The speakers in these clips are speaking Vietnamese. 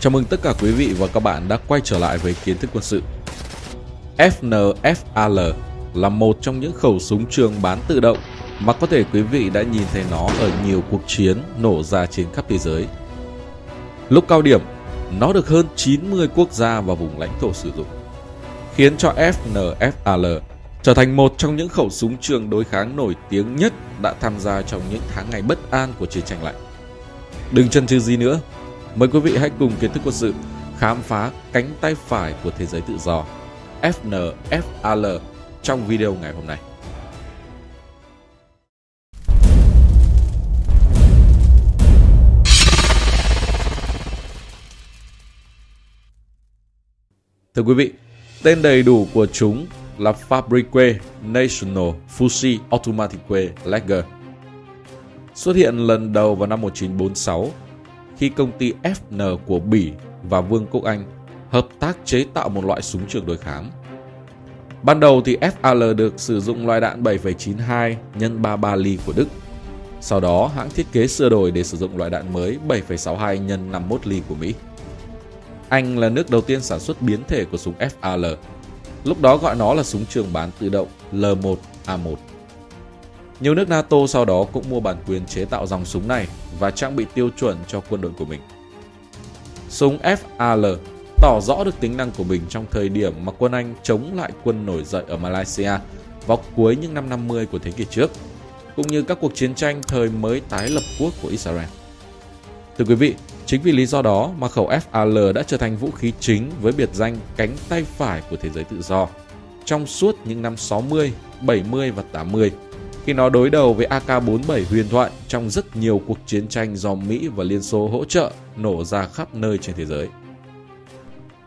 Chào mừng tất cả quý vị và các bạn đã quay trở lại với kiến thức quân sự. FNFAL là một trong những khẩu súng trường bán tự động mà có thể quý vị đã nhìn thấy nó ở nhiều cuộc chiến nổ ra trên khắp thế giới. Lúc cao điểm, nó được hơn 90 quốc gia và vùng lãnh thổ sử dụng, khiến cho FNFAL trở thành một trong những khẩu súng trường đối kháng nổi tiếng nhất đã tham gia trong những tháng ngày bất an của chiến tranh lạnh. Đừng chần chừ gì nữa, mời quý vị hãy cùng kiến thức quân sự khám phá cánh tay phải của thế giới tự do FNFAL trong video ngày hôm nay. Thưa quý vị, tên đầy đủ của chúng là Fabrique National Fusi Automatique Lager. Xuất hiện lần đầu vào năm 1946 khi công ty FN của Bỉ và Vương quốc Anh hợp tác chế tạo một loại súng trường đối kháng. Ban đầu thì FAL được sử dụng loại đạn 7,92 x 33 ly của Đức. Sau đó hãng thiết kế sửa đổi để sử dụng loại đạn mới 7,62 x 51 ly của Mỹ. Anh là nước đầu tiên sản xuất biến thể của súng FAL. Lúc đó gọi nó là súng trường bán tự động L1A1. Nhiều nước NATO sau đó cũng mua bản quyền chế tạo dòng súng này và trang bị tiêu chuẩn cho quân đội của mình. Súng FAL tỏ rõ được tính năng của mình trong thời điểm mà quân Anh chống lại quân nổi dậy ở Malaysia vào cuối những năm 50 của thế kỷ trước, cũng như các cuộc chiến tranh thời mới tái lập quốc của Israel. Thưa quý vị, chính vì lý do đó mà khẩu FAL đã trở thành vũ khí chính với biệt danh cánh tay phải của thế giới tự do trong suốt những năm 60, 70 và 80 khi nó đối đầu với AK-47 huyền thoại trong rất nhiều cuộc chiến tranh do Mỹ và Liên Xô hỗ trợ nổ ra khắp nơi trên thế giới.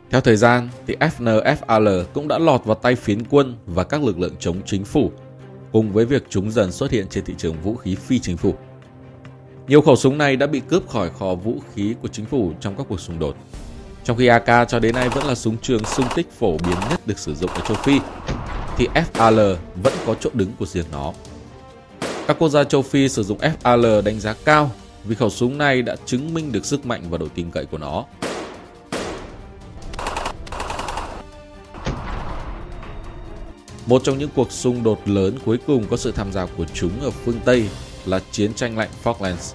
Theo thời gian, thì FNFAL cũng đã lọt vào tay phiến quân và các lực lượng chống chính phủ, cùng với việc chúng dần xuất hiện trên thị trường vũ khí phi chính phủ. Nhiều khẩu súng này đã bị cướp khỏi kho vũ khí của chính phủ trong các cuộc xung đột. Trong khi AK cho đến nay vẫn là súng trường xung kích phổ biến nhất được sử dụng ở châu Phi, thì FAL vẫn có chỗ đứng của riêng nó. Các quốc gia châu Phi sử dụng FAL đánh giá cao vì khẩu súng này đã chứng minh được sức mạnh và độ tin cậy của nó. Một trong những cuộc xung đột lớn cuối cùng có sự tham gia của chúng ở phương Tây là chiến tranh lạnh Falklands.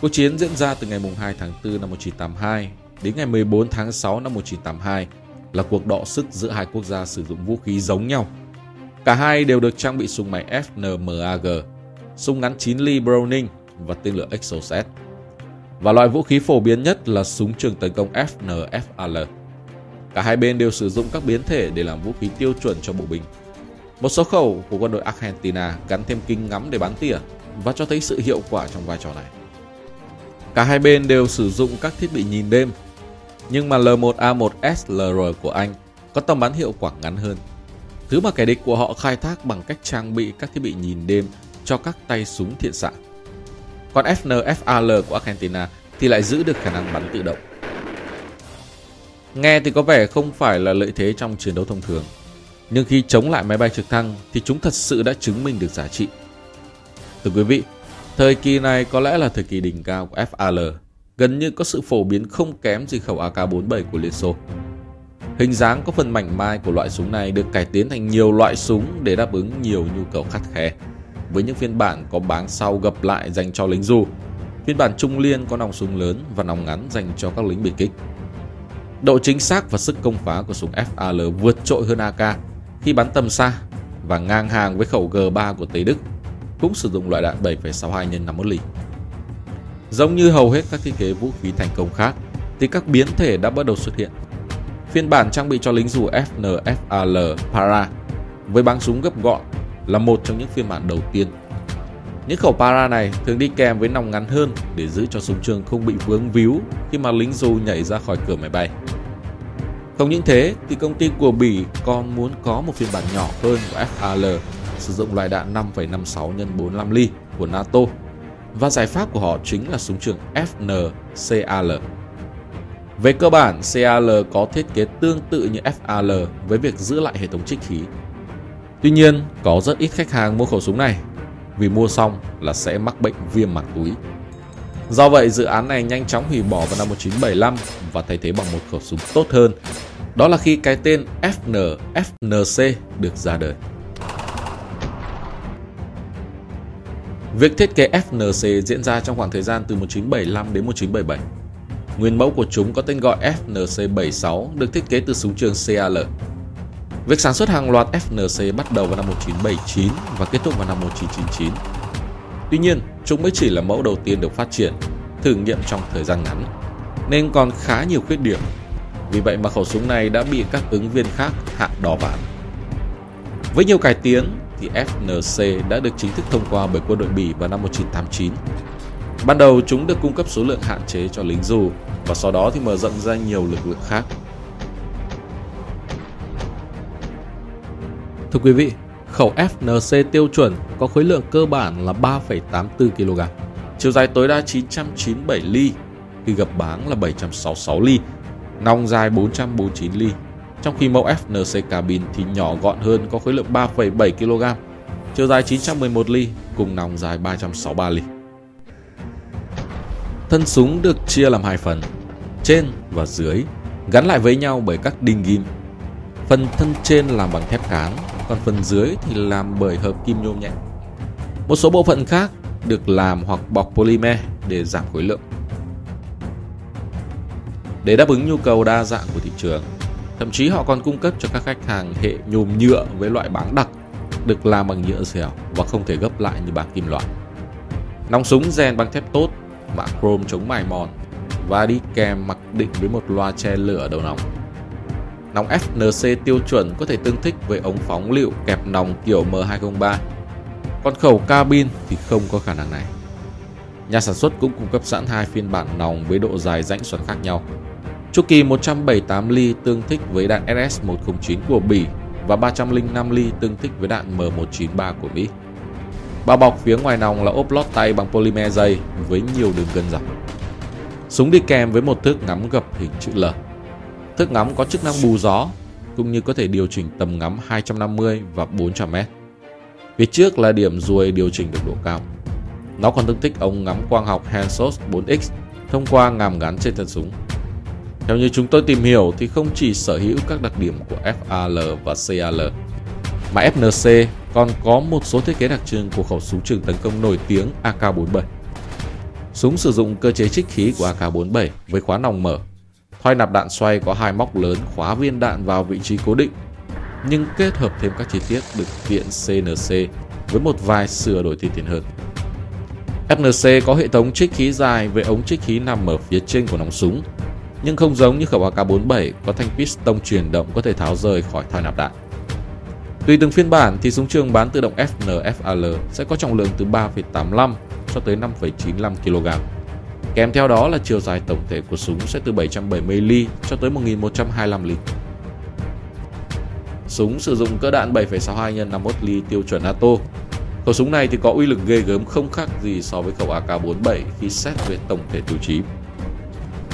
Cuộc chiến diễn ra từ ngày 2 tháng 4 năm 1982 đến ngày 14 tháng 6 năm 1982 là cuộc đọ sức giữa hai quốc gia sử dụng vũ khí giống nhau. Cả hai đều được trang bị súng máy FNMAG, súng ngắn 9 ly Browning và tên lửa Exocet. Và loại vũ khí phổ biến nhất là súng trường tấn công FNFAL. Cả hai bên đều sử dụng các biến thể để làm vũ khí tiêu chuẩn cho bộ binh. Một số khẩu của quân đội Argentina gắn thêm kính ngắm để bắn tỉa và cho thấy sự hiệu quả trong vai trò này. Cả hai bên đều sử dụng các thiết bị nhìn đêm, nhưng mà L1A1 SLR của Anh có tầm bắn hiệu quả ngắn hơn. Thứ mà kẻ địch của họ khai thác bằng cách trang bị các thiết bị nhìn đêm cho các tay súng thiện xạ. Còn FNFAL của Argentina thì lại giữ được khả năng bắn tự động. Nghe thì có vẻ không phải là lợi thế trong chiến đấu thông thường, nhưng khi chống lại máy bay trực thăng thì chúng thật sự đã chứng minh được giá trị. Thưa quý vị, thời kỳ này có lẽ là thời kỳ đỉnh cao của FAL, gần như có sự phổ biến không kém gì khẩu AK-47 của Liên Xô. Hình dáng có phần mảnh mai của loại súng này được cải tiến thành nhiều loại súng để đáp ứng nhiều nhu cầu khắt khe. Với những phiên bản có báng sau gập lại dành cho lính dù, phiên bản trung liên có nòng súng lớn và nòng ngắn dành cho các lính biệt kích. Độ chính xác và sức công phá của súng FAL vượt trội hơn AK khi bắn tầm xa và ngang hàng với khẩu G3 của Tây Đức, cũng sử dụng loại đạn 7,62 x 51 ly. Giống như hầu hết các thiết kế vũ khí thành công khác, thì các biến thể đã bắt đầu xuất hiện. Phiên bản trang bị cho lính dù FNFAL Para với bắn súng gấp gọn là một trong những phiên bản đầu tiên. Những khẩu para này thường đi kèm với nòng ngắn hơn để giữ cho súng trường không bị vướng víu khi mà lính dù nhảy ra khỏi cửa máy bay. Không những thế thì công ty của Bỉ còn muốn có một phiên bản nhỏ hơn của FAL sử dụng loại đạn 5,56 x 45 ly của NATO và giải pháp của họ chính là súng trường FNCAL. Về cơ bản, CAL có thiết kế tương tự như FAL với việc giữ lại hệ thống trích khí. Tuy nhiên, có rất ít khách hàng mua khẩu súng này vì mua xong là sẽ mắc bệnh viêm mạc túi. Do vậy, dự án này nhanh chóng hủy bỏ vào năm 1975 và thay thế bằng một khẩu súng tốt hơn. Đó là khi cái tên FN FNC được ra đời. Việc thiết kế FNC diễn ra trong khoảng thời gian từ 1975 đến 1977. Nguyên mẫu của chúng có tên gọi FNC76 được thiết kế từ súng trường CAL. Việc sản xuất hàng loạt FNC bắt đầu vào năm 1979 và kết thúc vào năm 1999. Tuy nhiên, chúng mới chỉ là mẫu đầu tiên được phát triển, thử nghiệm trong thời gian ngắn, nên còn khá nhiều khuyết điểm. Vì vậy mà khẩu súng này đã bị các ứng viên khác hạ đỏ ván. Với nhiều cải tiến thì FNC đã được chính thức thông qua bởi quân đội Bỉ vào năm 1989. Ban đầu chúng được cung cấp số lượng hạn chế cho lính dù và sau đó thì mở rộng ra nhiều lực lượng khác. Thưa quý vị, khẩu FNC tiêu chuẩn có khối lượng cơ bản là 3,84 kg, chiều dài tối đa 997 ly, khi gập báng là 766 ly, nòng dài 449 ly. Trong khi mẫu FNC cabin thì nhỏ gọn hơn có khối lượng 3,7 kg, chiều dài 911 ly cùng nòng dài 363 ly. Thân súng được chia làm hai phần, trên và dưới, gắn lại với nhau bởi các đinh ghim. Phần thân trên làm bằng thép cán, còn phần dưới thì làm bởi hợp kim nhôm nhẹ. Một số bộ phận khác được làm hoặc bọc polymer để giảm khối lượng. Để đáp ứng nhu cầu đa dạng của thị trường, thậm chí họ còn cung cấp cho các khách hàng hệ nhôm nhựa với loại báng đặc được làm bằng nhựa dẻo và không thể gấp lại như bảng kim loại. Nòng súng rèn bằng thép tốt, mạ chrome chống mài mòn và đi kèm mặc định với một loa che lửa đầu nòng. Nòng FNC tiêu chuẩn có thể tương thích với ống phóng lựu kẹp nòng kiểu M203. Còn khẩu cabin thì không có khả năng này. Nhà sản xuất cũng cung cấp sẵn hai phiên bản nòng với độ dài rãnh xoắn khác nhau. Chu kỳ 178 ly tương thích với đạn SS-109 của Bỉ và 305 ly tương thích với đạn M193 của Mỹ. Bao bọc phía ngoài nòng là ốp lót tay bằng polymer dày với nhiều đường gân dọc. Súng đi kèm với một thước ngắm gập hình chữ L. Thước ngắm có chức năng bù gió, cũng như có thể điều chỉnh tầm ngắm 250 và 400 m. Phía trước là điểm ruồi điều chỉnh được độ cao. Nó còn tương thích ống ngắm quang học Hansos 4X thông qua ngàm gắn trên thân súng. Theo như chúng tôi tìm hiểu thì không chỉ sở hữu các đặc điểm của FAL và CAL, mà FNC còn có một số thiết kế đặc trưng của khẩu súng trường tấn công nổi tiếng AK-47. Súng sử dụng cơ chế trích khí của AK-47 với khóa nòng mở Thoai nạp đạn xoay có hai móc lớn khóa viên đạn vào vị trí cố định, nhưng kết hợp thêm các chi tiết được viện CNC với một vài sửa đổi tiên tiến hơn. FNC có hệ thống trích khí dài với ống trích khí nằm ở phía trên của nòng súng, nhưng không giống như khẩu AK-47 có thanh piston chuyển động có thể tháo rời khỏi thoi nạp đạn. Tùy từng phiên bản thì súng trường bán tự động FN FAL sẽ có trọng lượng từ 3,85 cho tới 5,95 kg. Kèm theo đó là chiều dài tổng thể của súng sẽ từ 770 ly cho tới 1125 ly. Súng sử dụng cỡ đạn 7,62 x 51 ly tiêu chuẩn NATO. Khẩu súng này thì có uy lực ghê gớm không khác gì so với khẩu AK-47 khi xét về tổng thể tiêu chí.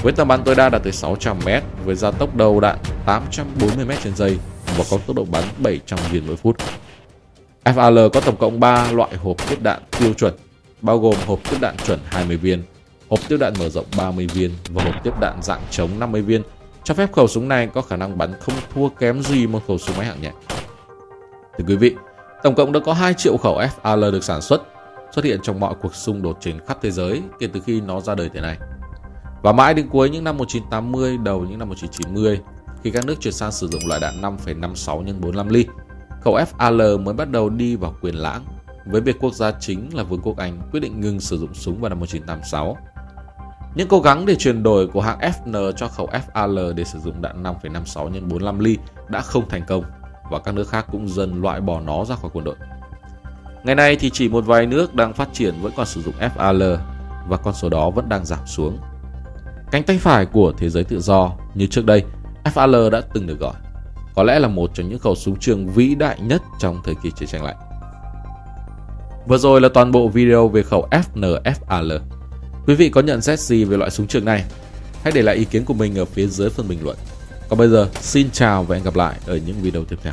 Với tầm bắn tối đa đạt tới 600m với gia tốc đầu đạn 840m trên giây và có tốc độ bắn 700 viên mỗi phút. FAL có tổng cộng 3 loại hộp tiếp đạn tiêu chuẩn, bao gồm hộp tiếp đạn chuẩn 20 viên, hộp tiếp đạn mở rộng 30 viên và hộp tiếp đạn dạng chống 50 viên, cho phép khẩu súng này có khả năng bắn không thua kém gì một khẩu súng máy hạng nhẹ. Thưa quý vị, tổng cộng đã có 2 triệu khẩu FAL được sản xuất, xuất hiện trong mọi cuộc xung đột trên khắp thế giới kể từ khi nó ra đời thế này. Và mãi đến cuối những năm 1980, đầu những năm 1990, khi các nước chuyển sang sử dụng loại đạn 5,56 x 45 ly, khẩu FAL mới bắt đầu đi vào quyền lãng, với việc quốc gia chính là Vương quốc Anh quyết định ngừng sử dụng súng vào năm 1986 những cố gắng để chuyển đổi của hãng FN cho khẩu FAL để sử dụng đạn 5,56 x 45 ly đã không thành công và các nước khác cũng dần loại bỏ nó ra khỏi quân đội. Ngày nay thì chỉ một vài nước đang phát triển vẫn còn sử dụng FAL và con số đó vẫn đang giảm xuống. Cánh tay phải của thế giới tự do như trước đây, FAL đã từng được gọi. Có lẽ là một trong những khẩu súng trường vĩ đại nhất trong thời kỳ chiến tranh lạnh. Vừa rồi là toàn bộ video về khẩu FNFAL. Quý vị có nhận xét gì về loại súng trường này? Hãy để lại ý kiến của mình ở phía dưới phần bình luận. Còn bây giờ, xin chào và hẹn gặp lại ở những video tiếp theo.